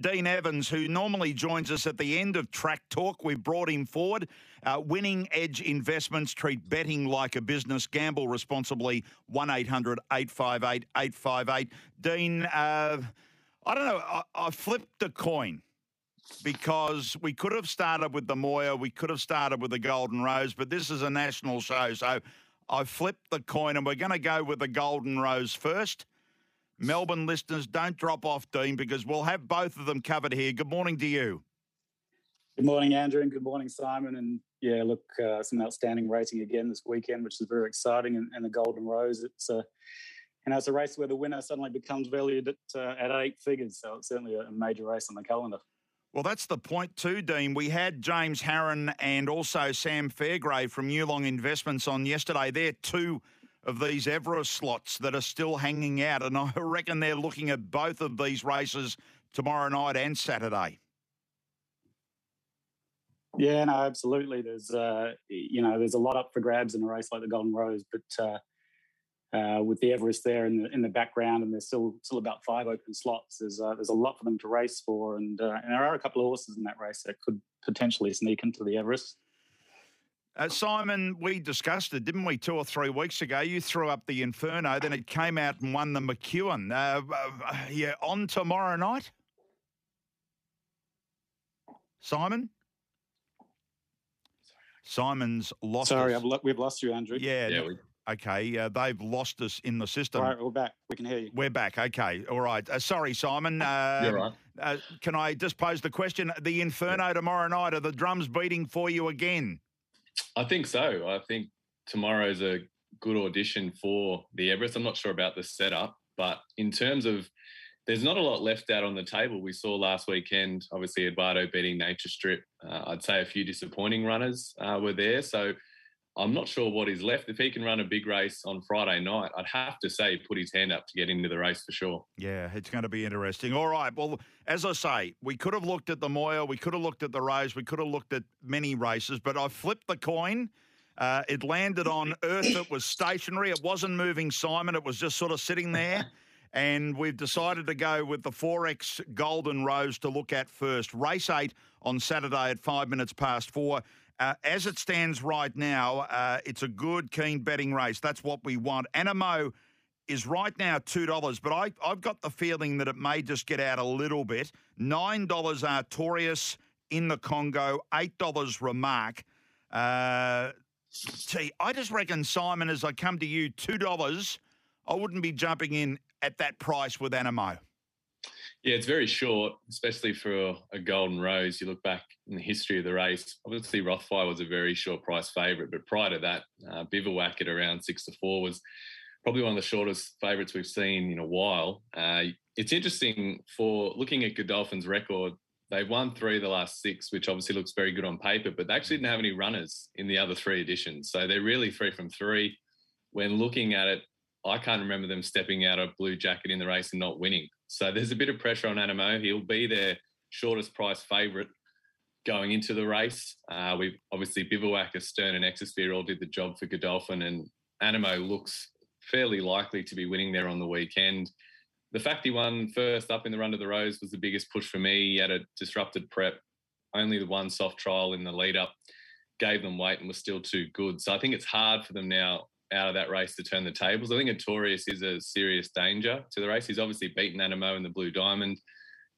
Dean Evans, who normally joins us at the end of Track Talk. We've brought him forward. Uh, winning Edge Investments treat betting like a business. Gamble responsibly. 1 800 858 858. Dean, uh, I don't know. I, I flipped a coin because we could have started with the Moir, we could have started with the Golden Rose, but this is a national show. So I flipped the coin and we're going to go with the Golden Rose first. Melbourne listeners, don't drop off, Dean, because we'll have both of them covered here. Good morning to you. Good morning, Andrew, and good morning, Simon. And yeah, look, uh, some outstanding racing again this weekend, which is very exciting. And, and the Golden Rose, it's a uh, you know, it's a race where the winner suddenly becomes valued at, uh, at eight figures. So it's certainly a major race on the calendar. Well, that's the point too, Dean. We had James Harron and also Sam Fairgray from Yulong Investments on yesterday. They're two of these Everest slots that are still hanging out. And I reckon they're looking at both of these races tomorrow night and Saturday. Yeah, no, absolutely. There's, uh, you know, there's a lot up for grabs in a race like the Golden Rose, but uh, uh, with the Everest there in the in the background, and there's still still about five open slots. There's uh, there's a lot for them to race for, and uh, and there are a couple of horses in that race that could potentially sneak into the Everest. Uh, Simon, we discussed it, didn't we, two or three weeks ago? You threw up the Inferno, then it came out and won the McEwen. Uh, uh, yeah, on tomorrow night? Simon? Simon's lost. Sorry, lo- we've lost you, Andrew. Yeah, yeah we- Okay, uh, they've lost us in the system. All right, we're back. We can hear you. We're back. Okay, all right. Uh, sorry, Simon. Uh, You're right. Uh, can I just pose the question? The Inferno tomorrow night, are the drums beating for you again? I think so. I think tomorrow's a good audition for the Everest. I'm not sure about the setup, but in terms of there's not a lot left out on the table. We saw last weekend, obviously, Eduardo beating Nature Strip. Uh, I'd say a few disappointing runners uh, were there. So I'm not sure what is left. If he can run a big race on Friday night, I'd have to say put his hand up to get into the race for sure. Yeah, it's going to be interesting. All right. Well, as I say, we could have looked at the Moir, we could have looked at the Rose, we could have looked at many races, but I flipped the coin. Uh, it landed on Earth It was stationary. It wasn't moving, Simon. It was just sort of sitting there. And we've decided to go with the Forex Golden Rose to look at first. Race eight on Saturday at five minutes past four. Uh, as it stands right now, uh, it's a good, keen betting race. That's what we want. Anamoe is right now $2, but I, I've got the feeling that it may just get out a little bit. $9 Artorias in the Congo, $8 Remark. Uh, I just reckon, Simon, as I come to you, $2, I wouldn't be jumping in at that price with Anamoe. Yeah, it's very short, especially for a Golden Rose. You look back in the history of the race. Obviously, Rothfire was a very short price favourite, but prior to that, uh, Bivouac at around six to four was probably one of the shortest favourites we've seen in a while. Uh, it's interesting for looking at Godolphin's record. They've won three of the last six, which obviously looks very good on paper, but they actually didn't have any runners in the other three editions. So they're really three from three. When looking at it, I can't remember them stepping out of blue jacket in the race and not winning. So there's a bit of pressure on Anamoe. He'll be their shortest price favourite going into the race. Uh, we obviously Bivouac, Astern, and Exosphere all did the job for Godolphin, and Anamoe looks fairly likely to be winning there on the weekend. The fact he won first up in the run to the Rose was the biggest push for me. He had a disrupted prep, only the one soft trial in the lead up gave them weight and was still too good. So I think it's hard for them now out of that race to turn the tables. I think Artorias is a serious danger to the race. He's obviously beaten Anamoe in the Blue Diamond.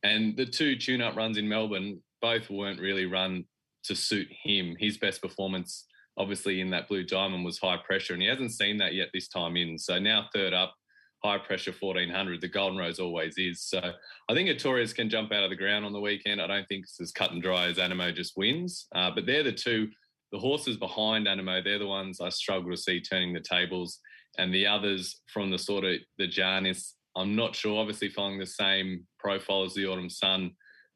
And the two tune up runs in Melbourne both weren't really run to suit him. His best performance, obviously, in that Blue Diamond was high pressure, and he hasn't seen that yet this time in. So now, third up, high pressure 1400. The Golden Rose always is. So I think Artorias can jump out of the ground on the weekend. I don't think it's as cut and dry as Anamoe just wins. Uh, but they're the two the horses behind Anamoe, they're the ones I struggle to see turning the tables. And the others from the sort of the Janis, I'm not sure, obviously following the same profile as the Autumn Sun,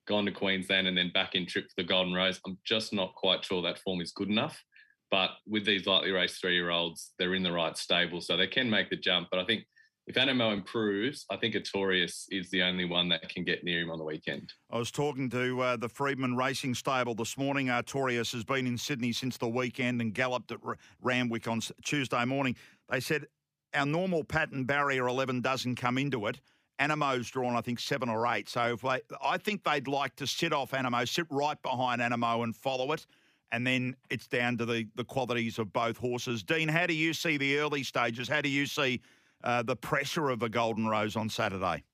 gone to Queensland and then back in trip for the Golden Rose. I'm just not quite sure that form is good enough. But with these lightly raced three year olds, they're in the right stable. So they can make the jump. But I think if Anamoe improves, I think Artorias is the only one that can get near him on the weekend. I was talking to uh, the Freedman Racing Stable this morning. Artorias has been in Sydney since the weekend and galloped at Randwick on Tuesday morning. They said our normal pattern barrier 11 doesn't come into it. Anamoe's drawn, I think, seven or eight. So they, I think they'd like to sit off Anamoe, sit right behind Anamoe and follow it. And then it's down to the, the qualities of both horses. Dean, how do you see the early stages? How do you see uh, the pressure of a Golden Rose on Saturday?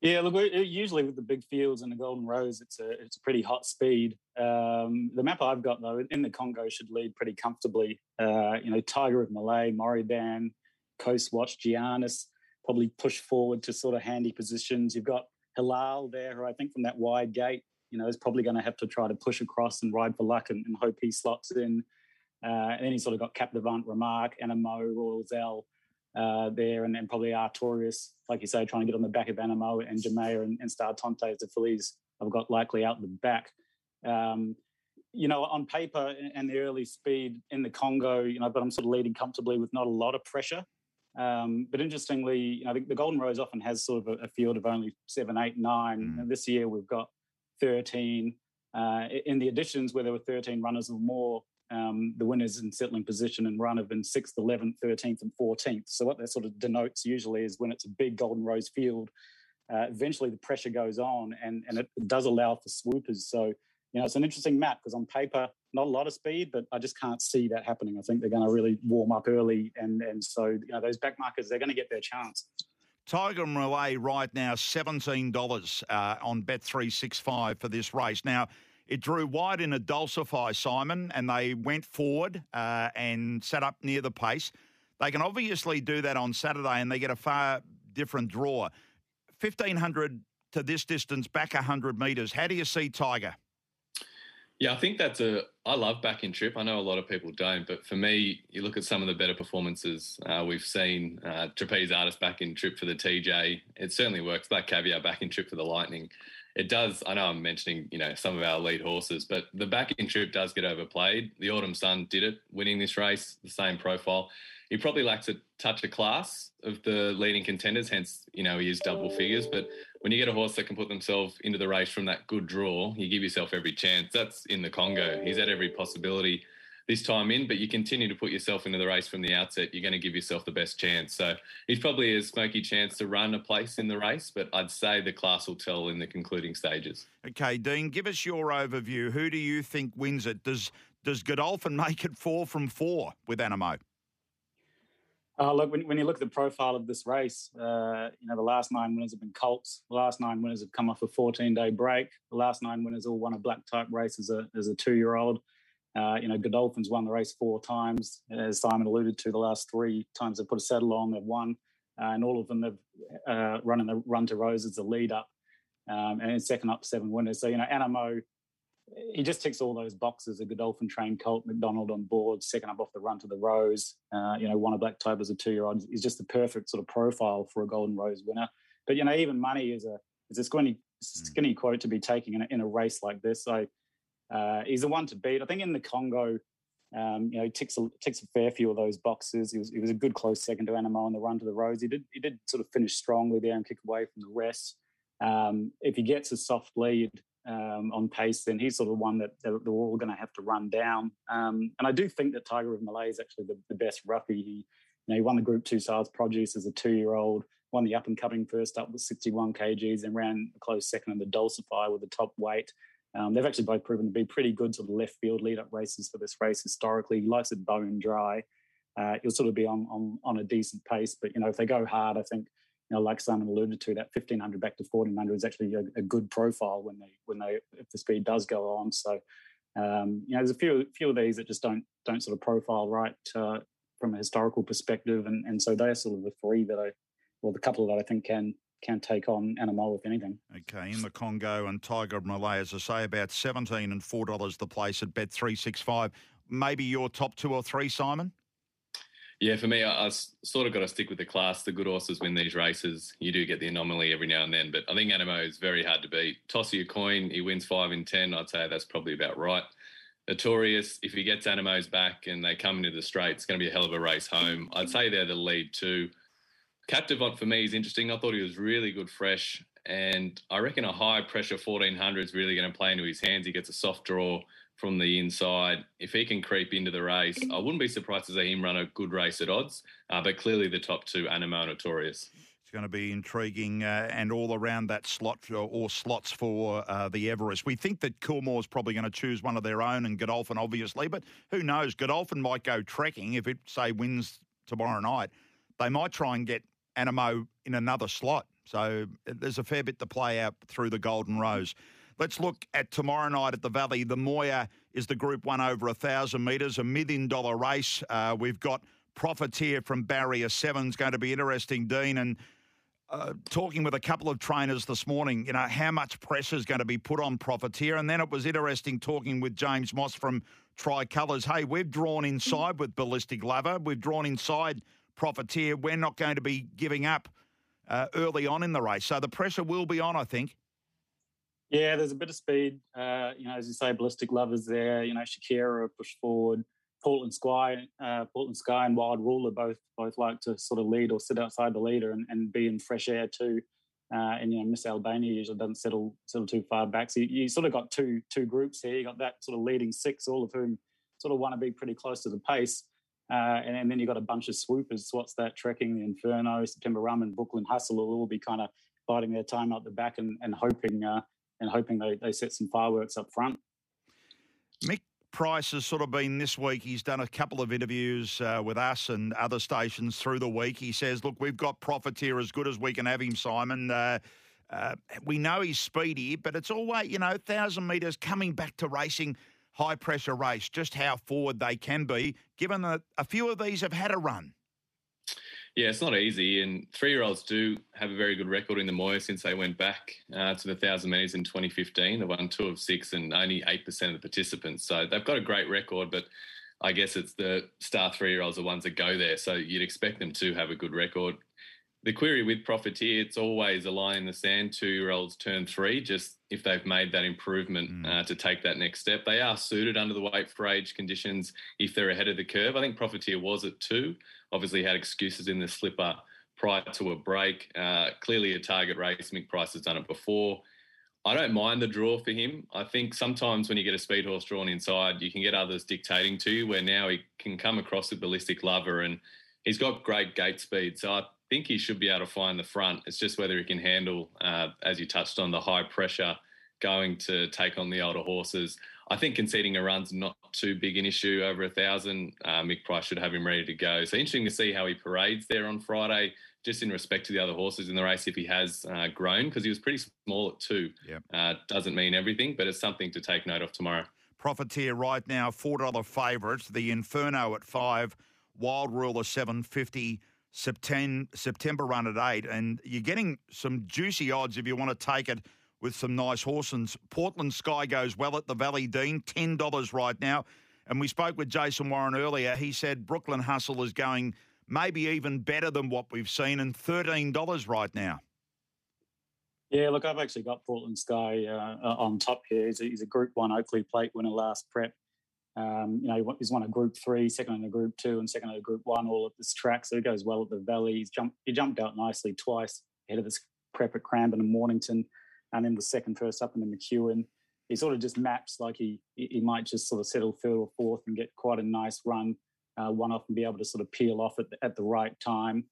Yeah, look, usually with the big fields and the Golden Rose, it's a it's a pretty hot speed. Um, the map I've got though in the Congo should lead pretty comfortably. Uh, you know, Tiger of Malay, Moriban, Coast Watch, Giannis probably push forward to sort of handy positions. You've got Hilal there, who I think from that wide gate, you know, is probably going to have to try to push across and ride for luck and, and hope he slots in. Uh, and then he's sort of got Captivant, Remark, Anamoe, Royal Zell uh, there, and then probably Artorias, like you say, trying to get on the back of Anamoe and Jamea and, and Star Tonte as the fillies I've got likely out the back. Um, you know, on paper and the early speed in the Congo, you know, but I'm sort of leading comfortably with not a lot of pressure. Um, but interestingly, you know, the, the, Golden Rose often has sort of a, a field of only seven, eight, nine. Mm. And this year we've got 13. Uh, in the additions where there were 13 runners or more, um, the winners in settling position and run have been 6th, 11th, 13th, and 14th. So, what that sort of denotes usually is when it's a big Golden Rose field, uh, eventually the pressure goes on and, and it does allow for swoopers. So, you know, it's an interesting map because on paper, not a lot of speed, but I just can't see that happening. I think they're going to really warm up early. And, and so, you know, those back markers, they're going to get their chance. Tiger Malay right now, $17 uh, on Bet365 for this race. Now, it drew wide in a Dulcify, Simon, and they went forward uh, and sat up near the pace. They can obviously do that on Saturday and they get a far different draw. 1500 to this distance, back 100 metres. How do you see Tiger? Yeah, I think that's a. I love back in trip. I know a lot of people don't, but for me, you look at some of the better performances uh, we've seen. Uh, trapeze artist back in trip for the TJ. It certainly works. Black caviar back in trip for the Lightning it does. I know I'm mentioning, you know, some of our lead horses, but the backing trip does get overplayed. The Autumn Sun did it, winning this race, the same profile. He probably lacks a touch of class of the leading contenders, hence, you know, he is double figures. But when you get a horse that can put themselves into the race from that good draw, you give yourself every chance. That's in the Congo. He's at every possibility this time in, but you continue to put yourself into the race from the outset, you're going to give yourself the best chance. So he's probably a smoky chance to run a place in the race, but I'd say the class will tell in the concluding stages. Okay, Dean, give us your overview. Who do you think wins it? Does does Godolphin make it four from four with Anamoe? Uh, look, when, when, you look at the profile of this race, uh, you know, the last nine winners have been Colts. The last nine winners have come off a 14 day break. The last nine winners all won a black type race as a, as a two year old. Uh, you know, Godolphin's won the race four times. As Simon alluded to, the last three times they've put a saddle on, they've won. Uh, and all of them have uh, run in the run to Rose as the lead up. Um, and second up, seven winners. So, you know, Anamoe, he just ticks all those boxes. A Godolphin trained Colt McDonald on board, second up off the run to the Rose. Uh, you know, won a Black Type as a two year old. is just the perfect sort of profile for a Golden Rose winner. But, you know, even money is a, is a skinny, hmm. skinny quote to be taking in a, in a race like this. So, uh, he's the one to beat. I think in the Congo, um, you know, he ticks a, ticks a fair few of those boxes. He was, he was a good close second to Anamoe on the run to the Rose. He did he did sort of finish strongly there and kick away from the rest. Um, if he gets a soft lead um, on pace, then he's sort of one that they're, they're all going to have to run down. Um, and I do think that Tiger of Malay is actually the, the best roughie. He, you know, he won the Group Two Sales Produce as a two-year-old. Won the up and coming first up with 61 kgs and ran a close second in the Dulcify with the top weight. Um, they've actually both proven to be pretty good sort of left field lead up races for this race historically. He likes it bone dry. Uh, he'll sort of be on, on on a decent pace, but you know if they go hard, I think you know like Simon alluded to, that fifteen hundred back to fourteen hundred is actually a, a, good profile when they when they if the speed does go on. So um, you know there's a few few of these that just don't don't sort of profile right uh, from a historical perspective, and and so they're sort of the three that I well the couple that I think can can take on Anamoe, if anything. Okay, in the Congo and Tiger Malay, as I say, about 17 and $4 the place at Bet365. Maybe your top two or three, Simon? Yeah, for me, I, I sort of got to stick with the class. The good horses win these races. You do get the anomaly every now and then, but I think Anamoe is very hard to beat. Toss you a coin, he wins five in 10. I'd say that's probably about right. Artorias, if he gets Anamoe's back and they come into the straight, it's going to be a hell of a race home. I'd say they're the lead two. Captivant for me is interesting. I thought he was really good fresh, and I reckon a high pressure 1400 is really going to play into his hands. He gets a soft draw from the inside. If he can creep into the race, I wouldn't be surprised to see him run a good race at odds. Uh, but clearly, the top two, Anamoe and Artorias. It's going to be intriguing uh, and all around that slot for, or slots for uh, the Everest. We think that Coolmore's probably going to choose one of their own and Godolphin, obviously, but who knows? Godolphin might go trekking if it, say, wins tomorrow night. They might try and get Anamoe in another slot. So uh, there's a fair bit to play out through the Golden Rose. Let's look at tomorrow night at the Valley. The Moir is the Group One over a thousand metres, a million dollar race. Uh, we've got Profiteer from Barrier Seven is going to be interesting, Dean, and uh, talking with a couple of trainers this morning, you know, how much pressure is going to be put on Profiteer. And then it was interesting talking with James Moss from Tricolours. Hey, we've drawn inside with Ballistic Lover. We've drawn inside Profiteer. We're not going to be giving up uh, early on in the race. So the pressure will be on, I think. Yeah, there's a bit of speed. Uh, you know, as you say, Ballistic Lovers there. You know, Shakira push forward. Portland Sky, uh, Portland Sky, and Wild Ruler both both like to sort of lead or sit outside the leader and, and be in fresh air too. Uh, and you know, Miss Albania usually doesn't settle settle too far back. So you, you, sort of got two two groups here. You got that sort of leading six, all of whom sort of want to be pretty close to the pace. Uh, and, and, then you've got a bunch of swoopers. What's that? Trekking, the Inferno, September Run, and Brooklyn Hustle will all be kind of biding their time out the back and, and hoping uh, and hoping they, they set some fireworks up front. Mick Price has sort of been this week. He's done a couple of interviews uh, with us and other stations through the week. He says, "Look, we've got Profiteer as good as we can have him, Simon." Uh, uh, we know he's speedy, but it's always, you know, thousand metres coming back to racing, high pressure race. Just how forward they can be, given that a few of these have had a run. Yeah, it's not easy. And three year olds do have a very good record in the Moir since they went back uh, to the 1,000 metres in 2015. They won two of six and only 8% of the participants. So they've got a great record, but I guess it's the star three year olds, are the ones that go there. So you'd expect them to have a good record. The query with Profiteer, it's always a line in the sand. Two year olds turn three, just if they've made that improvement mm. uh, to take that next step. They are suited under the weight for age conditions if they're ahead of the curve. I think Profiteer was at two obviously had excuses in the slipper prior to a break. Uh, clearly a target race. Mick Price has done it before. I don't mind the draw for him. I think sometimes when you get a speed horse drawn inside, you can get others dictating to you, where now he can come across a ballistic lover and he's got great gate speed. So I think he should be able to find the front. It's just whether he can handle, uh, as you touched on, the high pressure going to take on the older horses. I think conceding a run's not too big an issue over a thousand. Uh, Mick Price should have him ready to go. So interesting to see how he parades there on Friday, just in respect to the other horses in the race. If he has uh, grown, because he was pretty small at two, yep. uh, doesn't mean everything, but it's something to take note of tomorrow. Profiteer right now, four dollar favourites. The Inferno at five, Wild Ruler seven fifty. September September run at eight, and you're getting some juicy odds if you want to take it with some nice horses. Portland Sky goes well at the Valley Dean, $10 right now. And we spoke with Jason Warren earlier. He said Brooklyn Hustle is going maybe even better than what we've seen, and $13 right now. Yeah, look, I've actually got Portland Sky uh, on top here. He's a, he's a, Group One Oakley Plate winner last prep. Um, you know, he's won a Group Three, second in a Group Two, and second in a Group One all at this track. So he goes well at the Valley. He's jumped, he jumped out nicely twice ahead of this prep at Cranbourne and Mornington and then the second first up in the McEwen. He sort of just maps like he he might just sort of settle third or fourth and get quite a nice run, uh, one off and be able to sort of peel off at the, at the right time.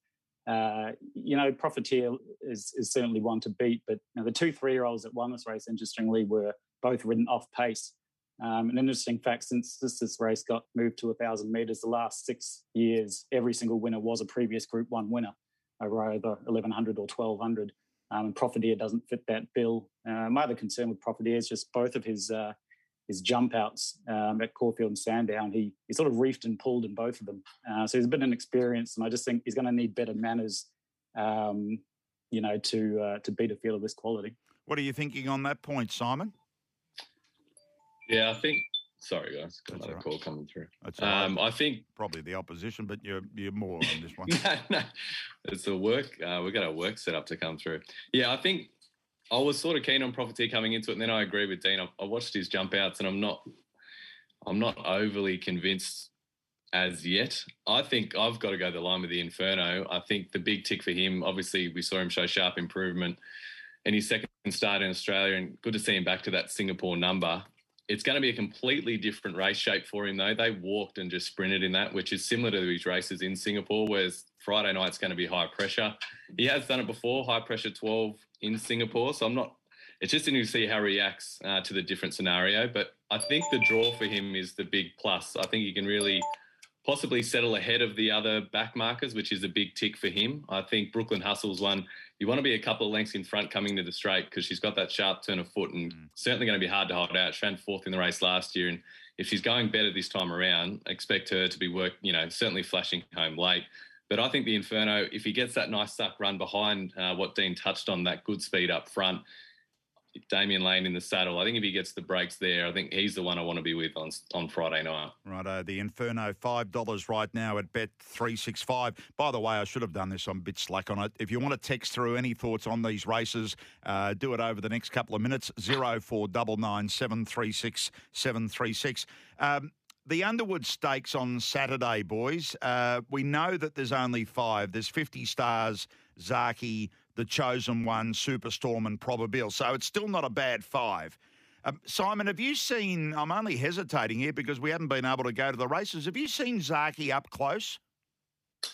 Uh, you know, Profiteer is, is certainly one to beat, but you know, the two three year olds that won this race, interestingly, were both ridden off pace. Um, an interesting fact since this, this race got moved to 1,000 metres, the last six years, every single winner was a previous Group 1 winner over either 1,100 or 1,200. Um, and Profiteer doesn't fit that bill. Uh, my other concern with Profiteer is just both of his uh, his jump outs um, at Caulfield and Sandown. He he sort of reefed and pulled in both of them. Uh, so he's a bit inexperienced, and I just think he's going to need better manners, um, you know, to uh, to beat a field of this quality. What are you thinking on that point, Simon? Yeah, I think Sorry, guys, got another right. call coming through. That's um, I think probably the opposition, but you're you're more on this one. no, no, it's a work. Uh, we've got a work set up to come through. Yeah, I think I was sort of keen on Profiteer coming into it, and then I agree with Dean. I, I watched his jump outs, and I'm not, I'm not overly convinced as yet. I think I've got to go the line with the Inferno. I think the big tick for him, obviously, we saw him show sharp improvement in his second start in Australia, and good to see him back to that Singapore number. It's going to be a completely different race shape for him, though. They walked and just sprinted in that, which is similar to his races in Singapore, whereas Friday night's going to be high pressure. He has done it before, high pressure 12 in Singapore. So I'm not, it's just interesting to see how he reacts uh, to the different scenario. But I think the draw for him is the big plus. I think he can really possibly settle ahead of the other back markers, which is a big tick for him. I think Brooklyn Hustle's one. You want to be a couple of lengths in front coming to the straight because she's got that sharp turn of foot and mm. certainly going to be hard to hold out. She ran fourth in the race last year, and if she's going better this time around, expect her to be work. You know, certainly flashing home late. But I think the Inferno, if he gets that nice suck run behind uh, what Dean touched on, that good speed up front, Damian Lane in the saddle. I think if he gets the breaks there, I think he's the one I want to be with on on Friday night. Righto, the Inferno five dollars right now at Bet three six five. By the way, I should have done this. I'm a bit slack on it. If you want to text through any thoughts on these races, uh, do it over the next couple of minutes. Zero four double nine seven three six seven three six. Um, the Underwood Stakes on Saturday, boys. Uh, we know that there's only five. There's 50 stars, Zaaki, the chosen one, Superstorm, and Probabeel. So it's still not a bad five. Um, Simon, have you seen? I'm only hesitating here because we haven't been able to go to the races. Have you seen Zaaki up close?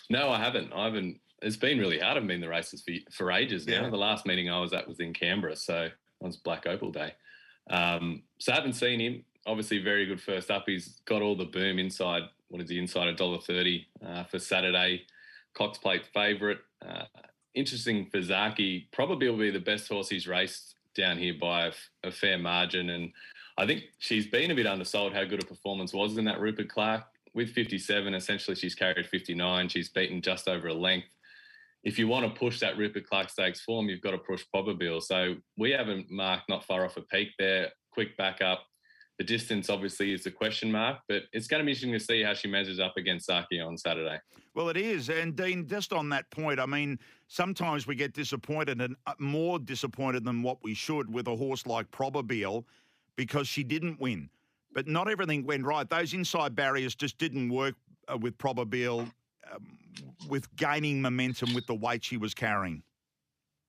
No, I haven't. I haven't. It's been really hard. I've been the races for for ages now. Yeah. The last meeting I was at was in Canberra, so it was Black Opal Day. Um, so I haven't seen him. Obviously, very good first up. He's got all the boom inside. What is he inside a dollar thirty uh, for Saturday? Cox Plate favourite. Uh, interesting for Zaaki. Probably will be the best horse he's raced down here by a, fair margin. And I think she's been a bit undersold how good a performance was in that Rupert Clarke. With 57, essentially she's carried 59. She's beaten just over a length. If you want to push that Rupert Clarke Stakes form, you've got to push Probabeel. So we haven't marked not far off a peak there. Quick backup. The distance obviously is a question mark, but it's going to be interesting to see how she measures up against Zaaki on Saturday. Well, it is. And Dean, just on that point, I mean, sometimes we get disappointed and uh, more disappointed than what we should with a horse like Probabeel because she didn't win. But not everything went right. Those inside barriers just didn't work uh, with Probabeel um, with gaining momentum with the weight she was carrying.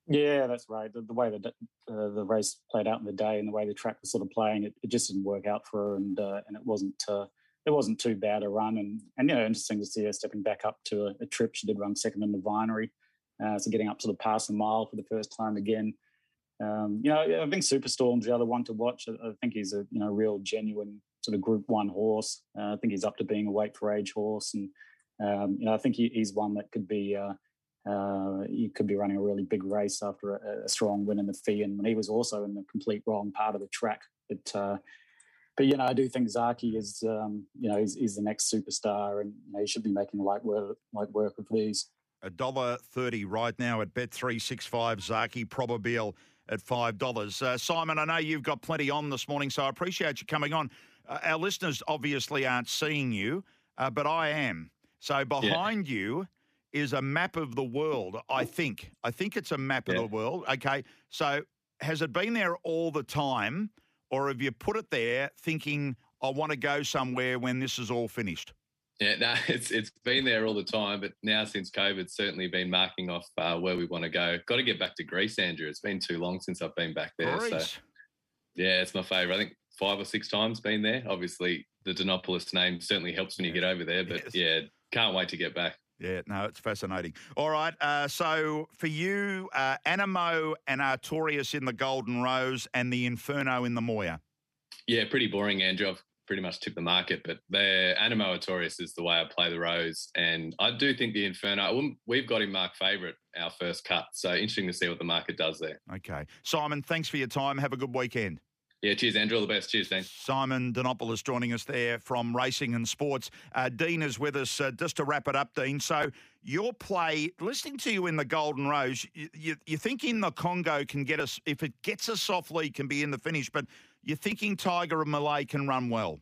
Yeah, that's right. The, the way the uh, the race played out in the day and the way the track was sort of playing, it, it just didn't work out for her, and uh, and it wasn't uh, it wasn't too bad a run, and and you know interesting to see her stepping back up to a, a trip. She did run second in the Vinery, uh, so getting up to the pass a mile for the first time again. Um, you know, I think Superstorm's the other one to watch. I, I think he's a you know real genuine sort of Group One horse. Uh, I think he's up to being a weight for age horse, and um, you know I think he, he's one that could be uh, uh, you could be running a really big race after a, a, strong win in the fee, and when he was also in the complete wrong part of the track. But uh, but you know, I do think Zaaki is um, you know he's, he's, the next superstar, and you know, he should be making light work light work of these. A dollar thirty right now at Bet three six five. Zaaki Probabeel at five dollars. Uh, Simon, I know you've got plenty on this morning, so I appreciate you coming on. Uh, our listeners obviously aren't seeing you, uh, but I am. So behind yeah. you is a map of the world, I think. I think it's a map yeah. of the world. Okay. So has it been there all the time, or have you put it there thinking, I want to go somewhere when this is all finished? Yeah, no, it's it's been there all the time, but now since COVID, certainly been marking off uh, where we want to go. Got to get back to Greece, Andrew. It's been too long since I've been back there. Greece. So, yeah, it's my favourite. I think five or six times been there. Obviously, the Dinopolis name certainly helps when you get over there, but yes. yeah, can't wait to get back. Yeah, no, it's fascinating. All right, uh, so for you, uh, Anamoe and Artorias in the Golden Rose and the Inferno in the Moir. Yeah, pretty boring, Andrew. I've pretty much tipped the market, but the Anamoe Artorias is the way I play the Rose, and I do think the Inferno. We've got him marked favourite our first cut, so interesting to see what the market does there. Okay, Simon, thanks for your time. Have a good weekend. Yeah, cheers, Andrew. All the best. Cheers, Dean. Simon Dinopoulos joining us there from Racing and Sports. Uh, Dean is with us. Uh, just to wrap it up, Dean. So your play, listening to you in the Golden Rose, you, you, you think in the Congo can get us, if it gets a soft lead, can be in the finish, but you're thinking Tiger of Malay can run well.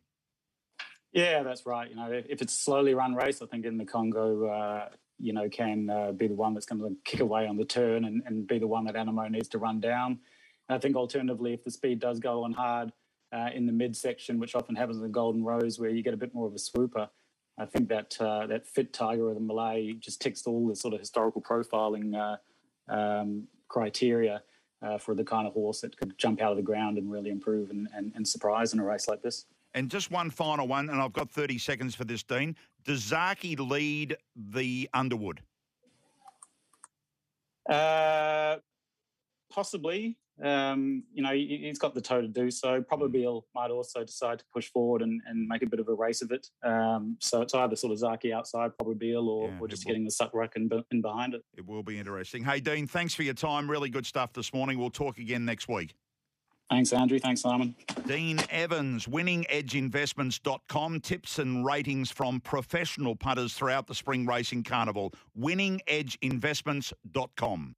Yeah, that's right. You know, if it's a slowly run race, I think in the Congo, uh, you know, can uh, be the one that's going to kick away on the turn and, and be the one that Anamoe needs to run down. I think alternatively, if the speed does go on hard uh, in the midsection, which often happens in the Golden Rose, where you get a bit more of a swooper, I think that uh, that fit Tiger of the Malay just ticks all the sort of historical profiling uh, um, criteria. uh, for the kind of horse that could jump out of the ground and really improve and, and, and surprise in a race like this. And just one final one, and I've got 30 seconds for this, Dean. Does Zaaki lead the Underwood? Uh, possibly. Um, you know, he, has got the toe to do so. Probably he'll, might also decide to push forward and, and make a bit of a race of it. Um, so it's either sort of Zaaki outside, Probabeel, or, yeah, or just getting the Suckruck in, in behind it. It will be interesting. Hey, Dean, thanks for your time. Really good stuff this morning. We'll talk again next week. Thanks, Andrew. Thanks, Simon. Dean Evans, winningedgeinvestments.com. Tips and ratings from professional putters throughout the Spring Racing Carnival. Winningedgeinvestments.com.